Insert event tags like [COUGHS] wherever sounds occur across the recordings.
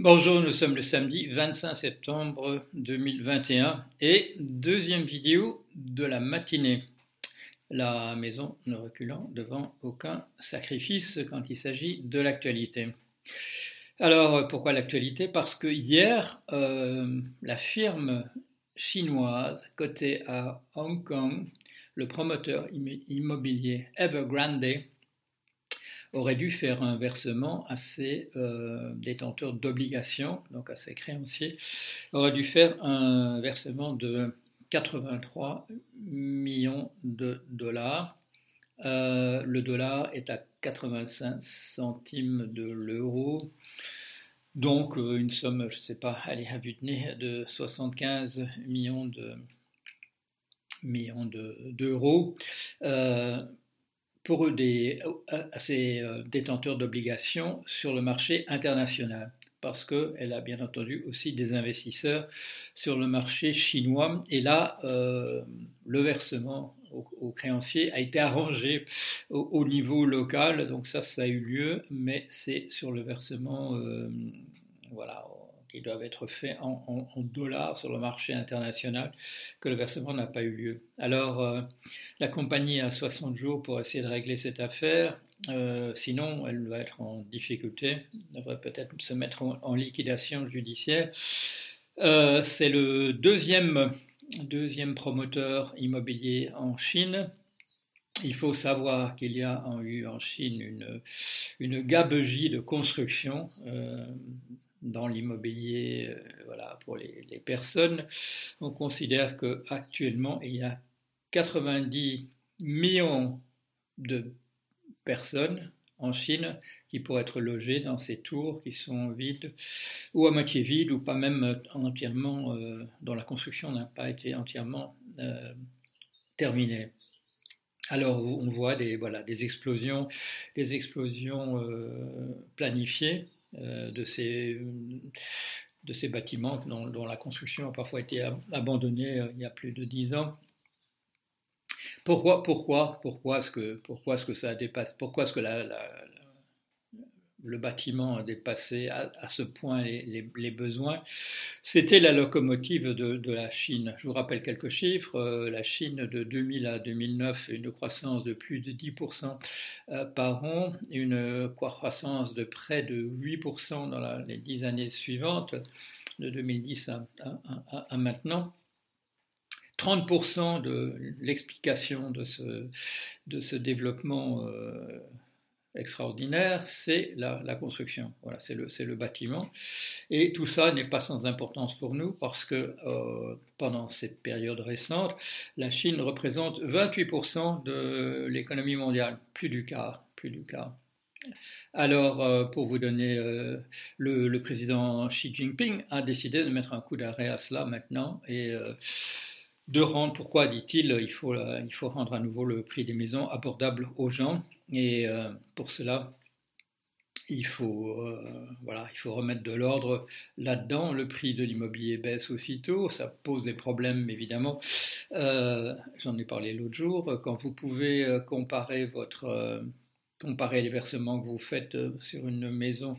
Bonjour, nous sommes le samedi 25 septembre 2021 et deuxième vidéo de la matinée. La maison ne reculant devant aucun sacrifice quand il s'agit de l'actualité. Alors pourquoi l'actualité? Parce que hier, euh, la firme chinoise cotée à Hong Kong, le promoteur immobilier Evergrande, aurait dû faire un versement à ses euh, détenteurs d'obligations, donc à ses créanciers, aurait dû faire un versement de 83 millions de dollars. Euh, le dollar est à 85 centimes de l'euro. Donc euh, une somme, je ne sais pas, allez, à vue de nez, de 75 millions de millions d'euros pour eux à ces euh, détenteurs d'obligations sur le marché international. Parce qu'elle a bien entendu aussi des investisseurs sur le marché chinois. Et là, euh, le versement aux, créanciers a été arrangé au, niveau local, donc ça, ça a eu lieu, mais c'est sur le versement, euh, voilà, qui doivent être faits en, dollars sur le marché international, que le versement n'a pas eu lieu. Alors, euh, la compagnie a 60 jours pour essayer de régler cette affaire. Euh, sinon, elle va être en difficulté, devrait peut-être se mettre en, liquidation judiciaire. Euh, c'est le deuxième, deuxième promoteur immobilier en Chine. Il faut savoir qu'il y a eu en Chine une, une gabegie de construction dans l'immobilier euh, voilà, pour les, personnes, on considère qu'actuellement, il y a 90 millions de personnes en Chine qui pourraient être logées dans ces tours qui sont vides ou à moitié vides ou pas même entièrement, euh, dont la construction n'a pas été entièrement euh, terminée. Alors on voit des, voilà, des explosions, des explosions planifiées euh, de ces, de ces bâtiments dont, la construction a parfois été abandonnée euh, il y a plus de dix ans. Pourquoi, pourquoi, pourquoi est-ce que, que ça dépasse, pourquoi est-ce que la, le bâtiment a dépassé à, ce point les, besoins. C'était la locomotive de, la Chine. Je vous rappelle quelques chiffres. Euh, la Chine de 2000 à 2009, une croissance de plus de 10% euh, par an, une croissance de près de 8% dans les dix années suivantes, de 2010 à, maintenant. 30% de l'explication de ce, développement euh, extraordinaire, c'est la, construction. Voilà, c'est le, le, bâtiment. Et tout ça n'est pas sans importance pour nous parce que euh, pendant cette période récente, la Chine représente 28% de l'économie mondiale, plus du quart, plus du quart. Alors, euh, pour vous donner, euh, le, le, président Xi Jinping a décidé de mettre un coup d'arrêt à cela maintenant et de rendre, pourquoi dit-il, il faut, il faut rendre à nouveau le prix des maisons abordable aux gens. Et euh, pour cela, il faut, euh, voilà, il faut remettre de l'ordre là-dedans. Le prix de l'immobilier baisse aussitôt, ça pose des problèmes évidemment. Euh, j'en ai parlé l'autre jour. Quand vous pouvez comparer votre comparer les versements que vous faites sur une maison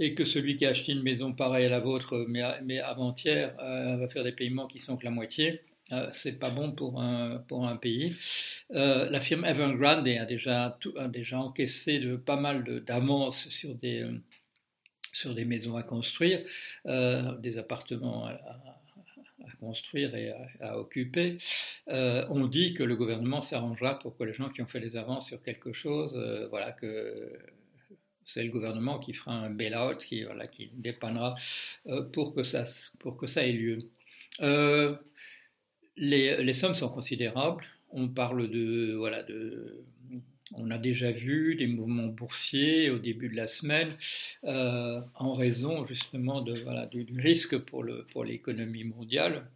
et que celui qui a acheté une maison pareille à la vôtre, mais, mais avant-hier, va faire des paiements qui sont que la moitié, euh, c'est pas bon pour un, pour un pays. Euh, la firme Evergrande a déjà, a déjà encaissé de, pas mal d'avances sur des, euh, sur des maisons à construire, des appartements à, construire et à, occuper. on dit que le gouvernement s'arrangera pour que les gens qui ont fait des avances sur quelque chose, voilà, que c'est le gouvernement qui fera un bail-out, qui, voilà, qui dépannera pour, que ça, pour que ça ait lieu. Les, sommes sont considérables. On parle de, voilà, de, on a déjà vu des mouvements boursiers au début de la semaine euh, en raison justement de, voilà, du, risque pour, le, pour l'économie mondiale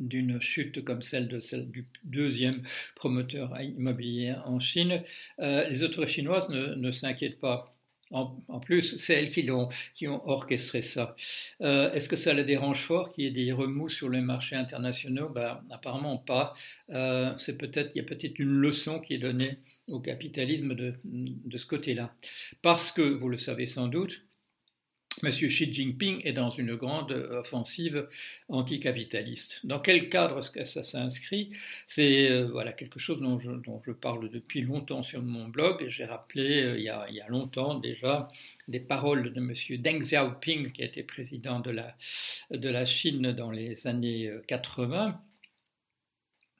d'une chute comme celle, de, celle du deuxième promoteur immobilier en Chine. Euh, les autorités chinoises ne, ne s'inquiètent pas. En, plus, c'est elles qui ont, orchestré ça. Euh, est-ce que ça les dérange fort qu'il y ait des remous sur les marchés internationaux? Ben, Apparemment pas. Euh, peut-être, il y a peut-être une leçon qui est donnée au capitalisme de ce côté-là. Parce que, vous le savez sans doute, M. Xi Jinping est dans une grande offensive anticapitaliste. Dans quel cadre est-ce ça s'inscrit? C'est euh, voilà, quelque chose dont je, parle depuis longtemps sur mon blog. J'ai rappelé euh, il, y a, longtemps déjà des paroles de M. Deng Xiaoping, qui été président de la, de la Chine dans les années 80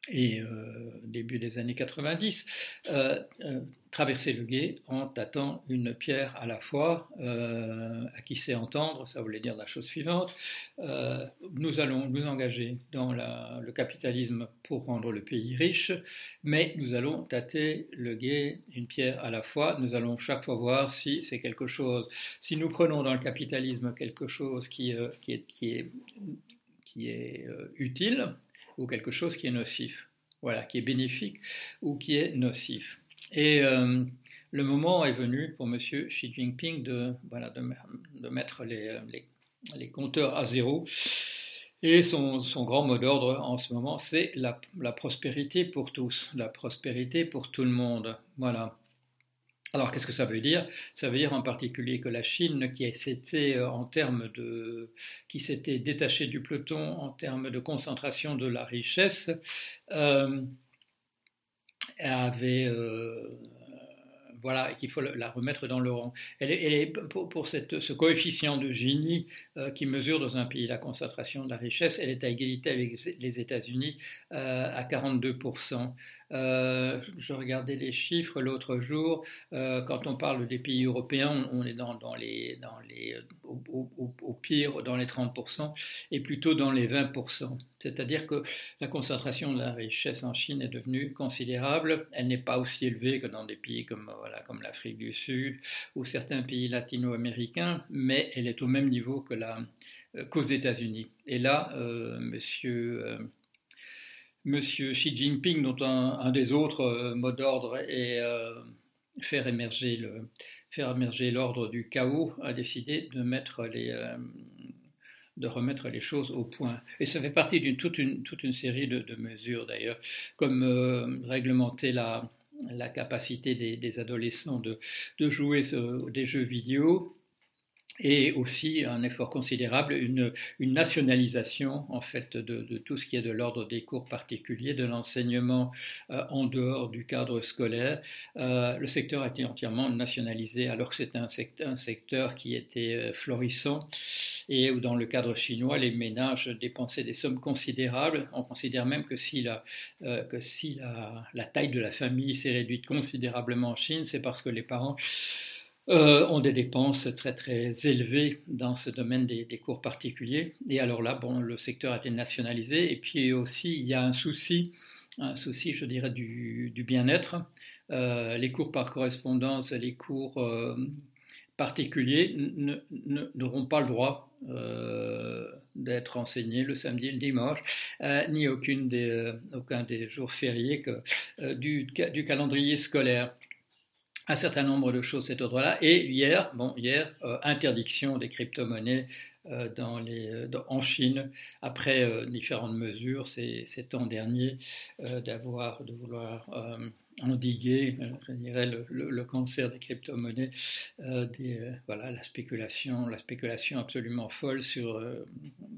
et euh, début des années 90, euh, euh, traverser le gué en tâtant une pierre à la fois. Euh, à qui sait entendre, ça voulait dire la chose suivante. Nous allons nous engager dans la, le capitalisme pour rendre le pays riche, mais nous allons tâter le gué une pierre à la fois. Nous allons chaque fois voir si c'est quelque chose, si nous prenons dans le capitalisme quelque chose qui est, qui est utile, ou quelque chose qui est nocif, voilà, qui est bénéfique ou qui est nocif. Et euh, le moment est venu pour M. Xi Jinping de, voilà, de, mettre les, les, les, compteurs à zéro. Et son, son grand mot d'ordre en ce moment, c'est la, la, prospérité pour tous, la prospérité pour tout le monde. Voilà. Alors, qu'est-ce que ça veut dire? Ça veut dire en particulier que la Chine, qui s'était euh, s'était détachée du peloton en termes de concentration de la richesse, euh, avait euh, voilà, qu'il faut la remettre dans le rang. Elle est, pour, ce coefficient de Gini euh, qui mesure dans un pays la concentration de la richesse, elle est à égalité avec les États-Unis à 42%. Euh, je regardais les chiffres l'autre jour. Euh, quand on parle des pays européens, on, est dans, les, les, au, pire dans les 30% et plutôt dans les 20%. C'est-à-dire que la concentration de la richesse en Chine est devenue considérable. Elle n'est pas aussi élevée que dans des pays comme, l'Afrique du Sud ou certains pays latino-américains, mais elle est au même niveau que la, euh, qu'aux États-Unis. Et là, euh, monsieur euh, Monsieur Xi Jinping, dont un, des autres euh, mots d'ordre est euh, faire émerger l'ordre du chaos, a décidé de mettre les euh, de remettre les choses au point. Et ça fait partie d'une toute une, toute une série de, mesures d'ailleurs, comme réglementer la, la capacité des, adolescents de, de jouer des jeux vidéo, et aussi un effort considérable, une, nationalisation en fait de, tout ce qui est de l'ordre des cours particuliers, de l'enseignement euh, en dehors du cadre scolaire. Euh, le secteur a été entièrement nationalisé alors que c'est un secteur, qui était euh, florissant et où dans le cadre chinois, les ménages dépensaient des sommes considérables. On considère même que si la taille de la famille s'est réduite considérablement en Chine, c'est parce que les parents euh, ont des dépenses très très élevées dans ce domaine des, cours particuliers. Et alors là, bon, le secteur a été nationalisé. Et puis aussi, il y a un souci, un souci, je dirais, du, bien-être. Euh, les cours par correspondance, les cours euh, particuliers n'auront pas le droit d'être enseignés le samedi et le dimanche, ni aucune des, aucun des jours fériés que, du calendrier scolaire un certain nombre de choses cet ordre-là. Et hier, bon, hier, euh, interdiction des crypto-monnaies euh, euh, en Chine, après différentes mesures ces, temps derniers, d'avoir, de vouloir endiguer, je dirais, le, cancer des crypto-monnaies, voilà, la spéculation, la spéculation absolument folle sur,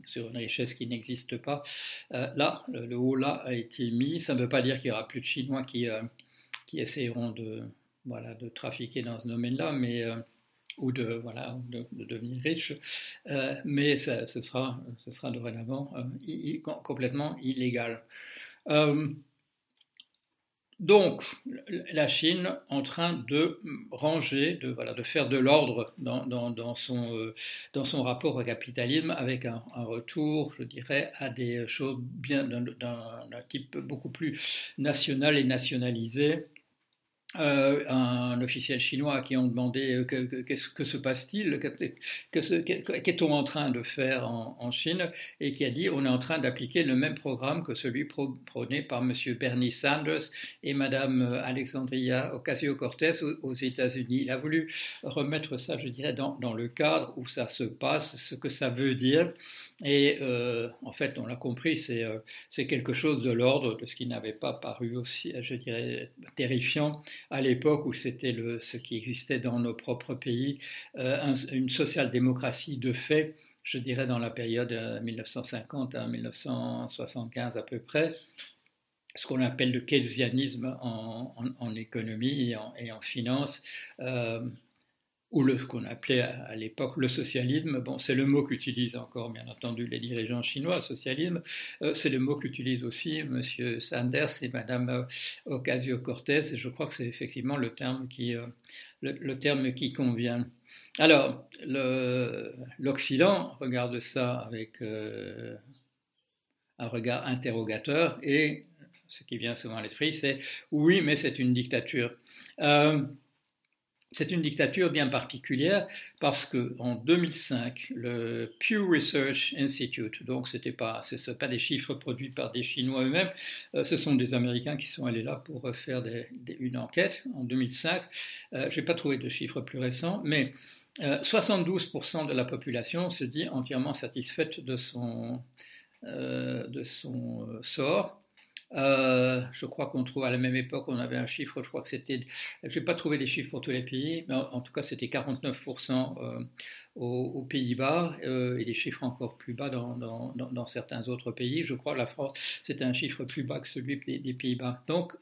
sur une richesse qui n'existe pas. là, le, haut là a été mis. Ça ne veut pas dire qu'il n'y aura plus de Chinois qui, qui essayeront de voilà, de trafiquer dans ce domaine-là, mais euh, ou de voilà de, de devenir riche, euh, mais ça, ce sera ce sera dorénavant euh, complètement illégal. Donc, la Chine en train de ranger, de, voilà, de faire de l'ordre dans, dans, son, dans son rapport au capitalisme avec un, un, retour, je dirais, à des choses bien d'un type beaucoup plus national et nationalisé, euh, un officiel chinois qui ont demandé euh, que, que, se passe-t-il, qu'est-on en train de faire en, Chine, et qui a dit on est en train d'appliquer le même programme que celui prôné par M. Bernie Sanders et Mme Alexandria Ocasio-Cortez aux, États-Unis. Il a voulu remettre ça, je dirais, dans, le cadre où ça se passe, ce que ça veut dire, et euh, en fait, on l'a compris, c'est euh, quelque chose de l'ordre de ce qui n'avait pas paru aussi, je dirais, terrifiant à l'époque où c'était ce qui existait dans nos propres pays, une social-démocratie de fait, je dirais dans la période 1950 à 1975 à peu près, ce qu'on appelle le keynesianisme en, économie et en, finance, euh, ou le, ce qu'on appelait à, l'époque le socialisme. Bon, c'est le mot qu'utilisent encore, bien entendu, les dirigeants chinois, socialisme. Euh, c'est le mot qu'utilisent aussi M. Sanders et Mme euh, Ocasio-Cortez, et je crois que c'est effectivement le terme qui, le, terme qui convient. Alors, l'Occident regarde ça avec un regard interrogateur et ce qui vient souvent à l'esprit, c'est oui, mais c'est une dictature. Euh, c'est une dictature bien particulière parce que en 2005, le Pew Research Institute, donc c'était pas, pas des chiffres produits par des Chinois eux-mêmes, euh, ce sont des Américains qui sont allés là pour faire une enquête en 2005. Euh, Je n'ai pas trouvé de chiffres plus récents, mais 72% de la population se dit entièrement satisfaite de son, de son sort. Euh, je crois qu'on trouve à la même époque, on avait un chiffre, je crois que c'était, je n'ai pas trouvé les chiffres pour tous les pays, mais en, tout cas c'était 49% euh, aux, Pays-Bas euh, et des chiffres encore plus bas dans, certains autres pays. Je crois que la France, c'était un chiffre plus bas que celui des, Pays-Bas. Donc,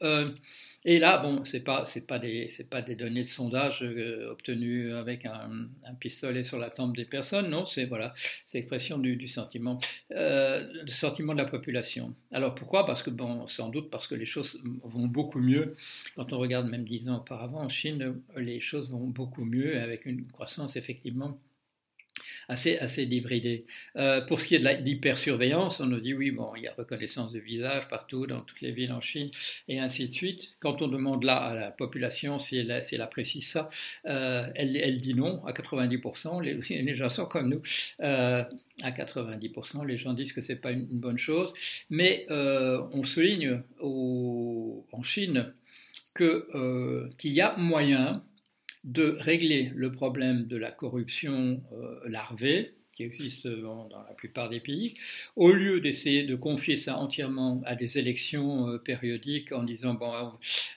et là, bon, c'est pas, pas des, pas des données de sondage obtenues avec un, pistolet sur la tempe des personnes, non, c'est voilà, c'est l'expression du, sentiment, du sentiment de la population. Alors pourquoi? Parce que bon, sans doute parce que les choses vont beaucoup mieux. Quand on regarde même dix ans auparavant en Chine, les choses vont beaucoup mieux avec une croissance effectivement assez, assez débridée. Euh, pour ce qui est de l'hypersurveillance, on nous dit oui, bon, il y a reconnaissance de visage partout, dans toutes les villes en Chine, et ainsi de suite. Quand on demande là à la population si elle, si elle apprécie ça, euh, elle, elle, dit non à 90%. [LAUGHS] Les, gens sont comme nous. Euh, à 90%, les gens disent que c'est pas une, bonne chose. Mais on souligne en Chine qu'il y a moyen de régler le problème de la corruption euh, larvée qui existe dans, la plupart des pays, au lieu d'essayer de confier ça entièrement à des élections euh, périodiques en disant bon,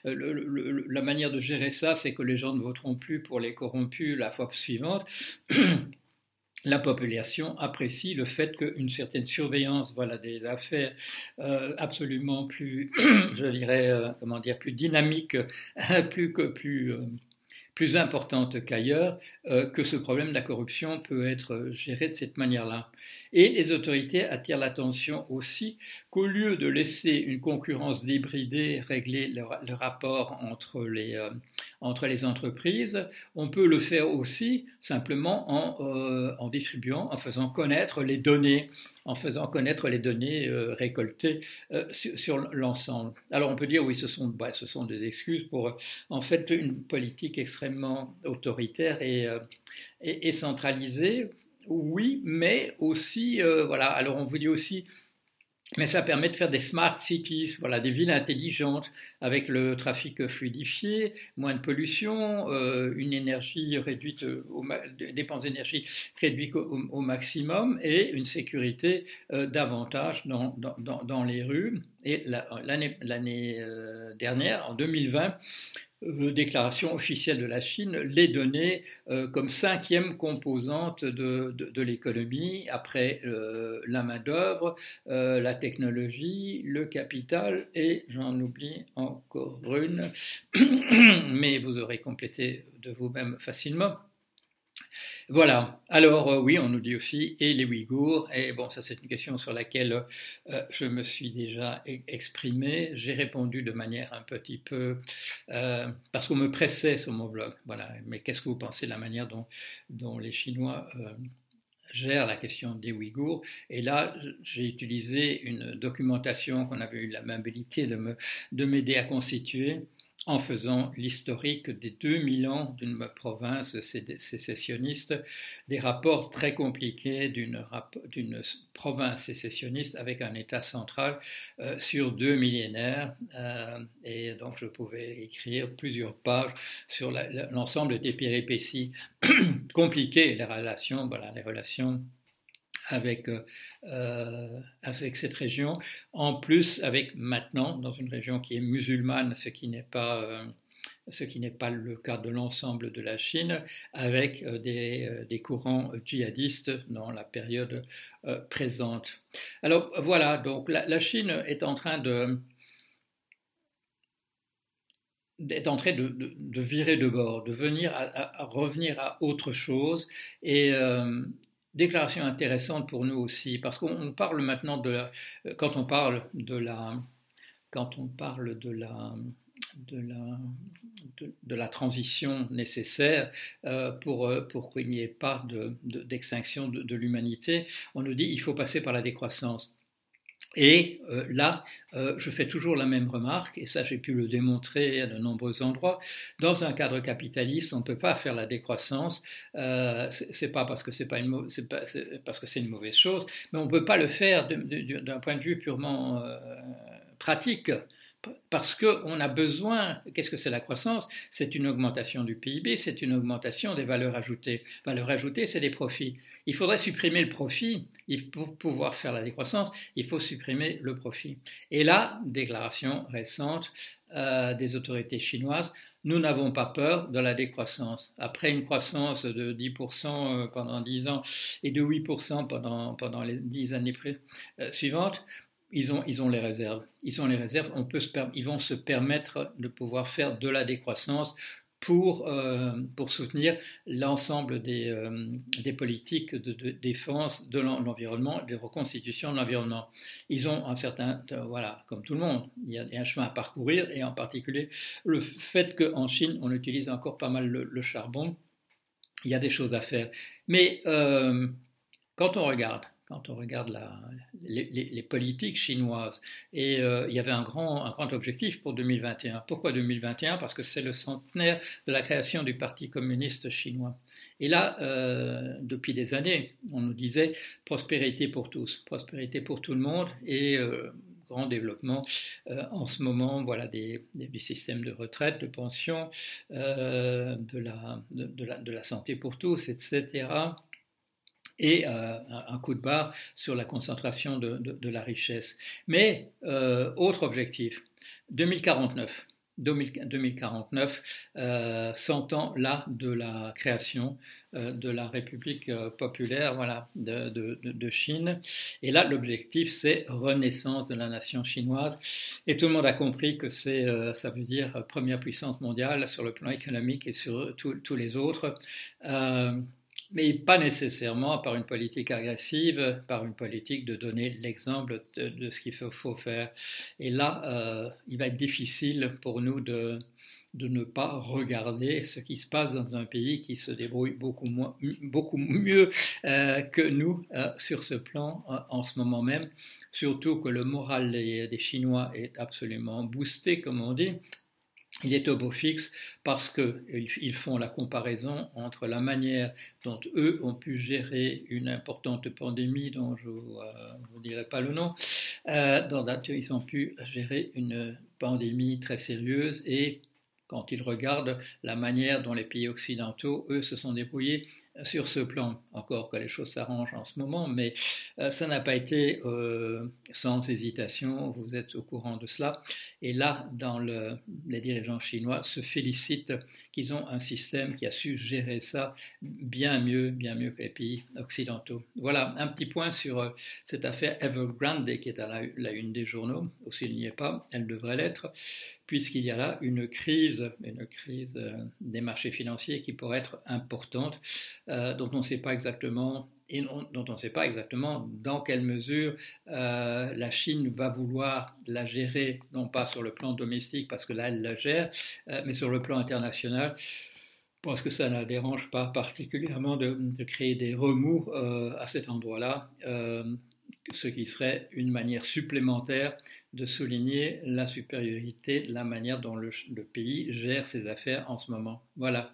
euh, la manière de gérer ça, c'est que les gens ne voteront plus pour les corrompus la fois suivante. [CLEARS THROAT] la population apprécie le fait qu'une certaine surveillance voilà, des affaires absolument plus, [CLEARS THROAT] je dirais, comment dire, plus dynamique, [LAUGHS] plus que plus plus importante qu'ailleurs, euh, que ce problème de la corruption peut être géré de cette manière-là. Et les autorités attirent l'attention aussi qu'au lieu de laisser une concurrence débridée régler le, rapport entre les, euh, entre les entreprises, on peut le faire aussi simplement en, euh, en distribuant, en faisant connaître les données en faisant connaître les données euh, récoltées euh, sur, l'ensemble. Alors on peut dire oui, ce sont, bah, ce sont des excuses pour en fait une politique extrêmement autoritaire et, euh, et, centralisée. Oui, mais aussi, voilà, alors on vous dit aussi mais ça permet de faire des smart cities, voilà, des villes intelligentes avec le trafic fluidifié, moins de pollution, euh, une énergie réduite, au, dépenses d'énergie réduites au, maximum et une sécurité euh, davantage dans, dans, dans, les rues. Et l'année euh, dernière, en 2020, euh, déclaration officielle de la Chine les données euh, comme cinquième composante de, de, l'économie après euh, la main-d'œuvre, la technologie, le capital et j'en oublie encore une, [COUGHS] mais vous aurez complété de vous-même facilement. Voilà. Alors euh, oui, on nous dit aussi et les Ouïghours. Et bon, ça c'est une question sur laquelle euh, je me suis déjà e-, exprimé. J'ai répondu de manière un petit peu euh, parce qu'on me pressait sur mon blog. Voilà. Mais qu'est-ce que vous pensez de la manière dont, les Chinois gèrent la question des Ouïghours? Et là, j'ai utilisé une documentation qu'on avait eu l'amabilité de m'aider à constituer en faisant l'historique des 2000 ans d'une province sécessionniste, des rapports très compliqués d'une province sécessionniste avec un État central euh, sur deux millénaires. Euh, et donc je pouvais écrire plusieurs pages sur l'ensemble des péripéties [CLEARS THROAT] compliquées, les relations, voilà, les relations avec, euh, euh, avec cette région. En plus, avec maintenant, dans une région qui est musulmane, ce qui n'est pas, n'est pas le cas de l'ensemble de la Chine, avec des, des, courants djihadistes dans la période présente. Alors voilà, donc la, Chine est en train de est en train de, de, virer de bord, de venir revenir à autre chose. Et déclaration intéressante pour nous aussi, parce qu'on parle maintenant de la, quand on parle de la, quand on parle de la, de la, de, la transition nécessaire euh, pour, euh, pour qu'il n'y ait pas d'extinction de, de l'humanité, on nous dit il faut passer par la décroissance. Et euh, là, euh, je fais toujours la même remarque, et ça j'ai pu le démontrer à de nombreux endroits. Dans un cadre capitaliste, on ne peut pas faire la décroissance. Euh, c'est pas parce que c'est pas une pas, parce que c'est une mauvaise chose, mais on ne peut pas le faire d'un point de vue purement euh, pratique parce qu'on a besoin, qu'est-ce que c'est la croissance? C'est une augmentation du PIB, c'est une augmentation des valeurs ajoutées. Valeurs ajoutées, c'est des profits. Il faudrait supprimer le profit. Pour pouvoir faire la décroissance, il faut supprimer le profit. Et là, déclaration récente euh, des autorités chinoises, nous n'avons pas peur de la décroissance. Après une croissance de 10% euh, pendant 10 ans et de 8% pendant, pendant les 10 années euh, suivantes, ils ont, ils ont les réserves. Ils ont les réserves. On peut se, ils vont se permettre de pouvoir faire de la décroissance pour, euh, pour soutenir l'ensemble des, euh, des politiques de, défense de l'environnement, des reconstitutions de l'environnement. Ils ont un certain, voilà, comme tout le monde, il y, a, un chemin à parcourir, et en particulier le fait qu'en Chine, on utilise encore pas mal le, charbon, il y a des choses à faire. Mais euh, quand on regarde quand on regarde les, politiques chinoises. Et euh, il y avait un grand, objectif pour 2021. Pourquoi 2021 Parce que c'est le centenaire de la création du Parti communiste chinois. Et là, euh, depuis des années, on nous disait prospérité pour tous, prospérité pour tout le monde et euh, grand développement en ce moment, voilà des, systèmes de retraite, de pension, de la santé pour tous, etc et euh, un coup de barre sur la concentration de, la richesse. Mais euh, autre objectif, 2049. 2049, euh, 100 ans là de la création euh, de la République populaire voilà, de, de, Chine. Et là, l'objectif, c'est renaissance de la nation chinoise. Et tout le monde a compris que c'est, ça veut dire première puissance mondiale sur le plan économique et sur tous les autres mais pas nécessairement par une politique agressive, par une politique de donner l'exemple de, ce qu'il faut, faire. Et là, euh, il va être difficile pour nous de, de ne pas regarder ce qui se passe dans un pays qui se débrouille beaucoup, moins, beaucoup mieux euh, que nous euh, sur ce plan en ce moment même. Surtout que le moral des, des Chinois est absolument boosté, comme on dit, il est au beau fixe parce qu'ils font la comparaison entre la manière dont eux ont pu gérer une importante pandémie dont je ne vous, euh, dirai pas le nom, euh, dont ils ont pu gérer une pandémie très sérieuse et quand ils regardent la manière dont les pays occidentaux, eux, se sont débrouillés sur ce plan. Encore que les choses s'arrangent en ce moment, mais euh, ça n'a pas été euh, sans hésitation, vous êtes au courant de cela. Et là, dans le, les dirigeants chinois se félicitent qu'ils ont un système qui a su gérer ça bien mieux, bien mieux que les pays occidentaux. Voilà, un petit point sur euh, cette affaire Evergrande qui est à la, la une des journaux, ou s'il n'y est pas, elle devrait l'être puisqu'il y a là une crise, une crise des marchés financiers qui pourrait être importante, euh, dont on ne sait pas exactement dont on ne sait pas exactement dans quelle mesure euh, la Chine va vouloir la gérer, non pas sur le plan domestique, parce que là elle la gère, mais sur le plan international. Je pense que ça ne la dérange pas particulièrement de, de créer des remous à cet endroit-là, ce qui serait une manière supplémentaire de souligner la supériorité, la manière dont le, pays gère ses affaires en ce moment. Voilà.